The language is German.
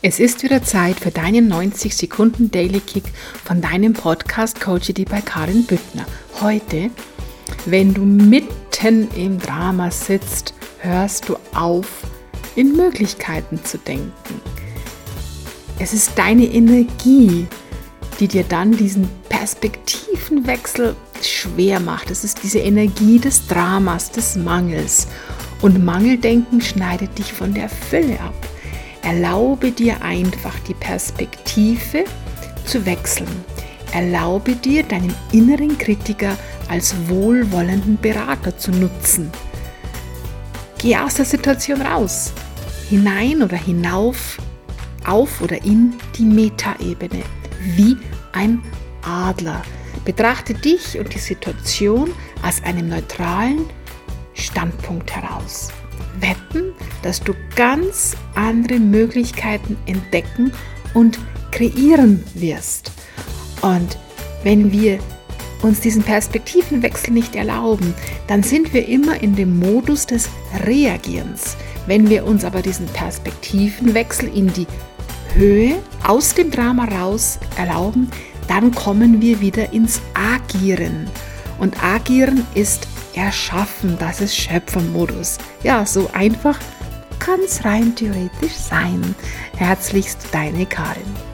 Es ist wieder Zeit für deinen 90 Sekunden Daily Kick von deinem Podcast Coachity bei Karin Büttner. Heute, wenn du mitten im Drama sitzt, hörst du auf, in Möglichkeiten zu denken. Es ist deine Energie, die dir dann diesen Perspektivenwechsel schwer macht. Es ist diese Energie des Dramas, des Mangels. Und Mangeldenken schneidet dich von der Fülle ab. Erlaube dir einfach die Perspektive zu wechseln. Erlaube dir, deinen inneren Kritiker als wohlwollenden Berater zu nutzen. Geh aus der Situation raus, hinein oder hinauf, auf oder in die Metaebene, wie ein Adler. Betrachte dich und die Situation aus einem neutralen Standpunkt heraus wetten, dass du ganz andere Möglichkeiten entdecken und kreieren wirst. Und wenn wir uns diesen Perspektivenwechsel nicht erlauben, dann sind wir immer in dem Modus des Reagierens. Wenn wir uns aber diesen Perspektivenwechsel in die Höhe aus dem Drama raus erlauben, dann kommen wir wieder ins Agieren. Und Agieren ist erschaffen. Das ist Schöpfermodus. Ja, so einfach kann es rein theoretisch sein. Herzlichst deine Karin.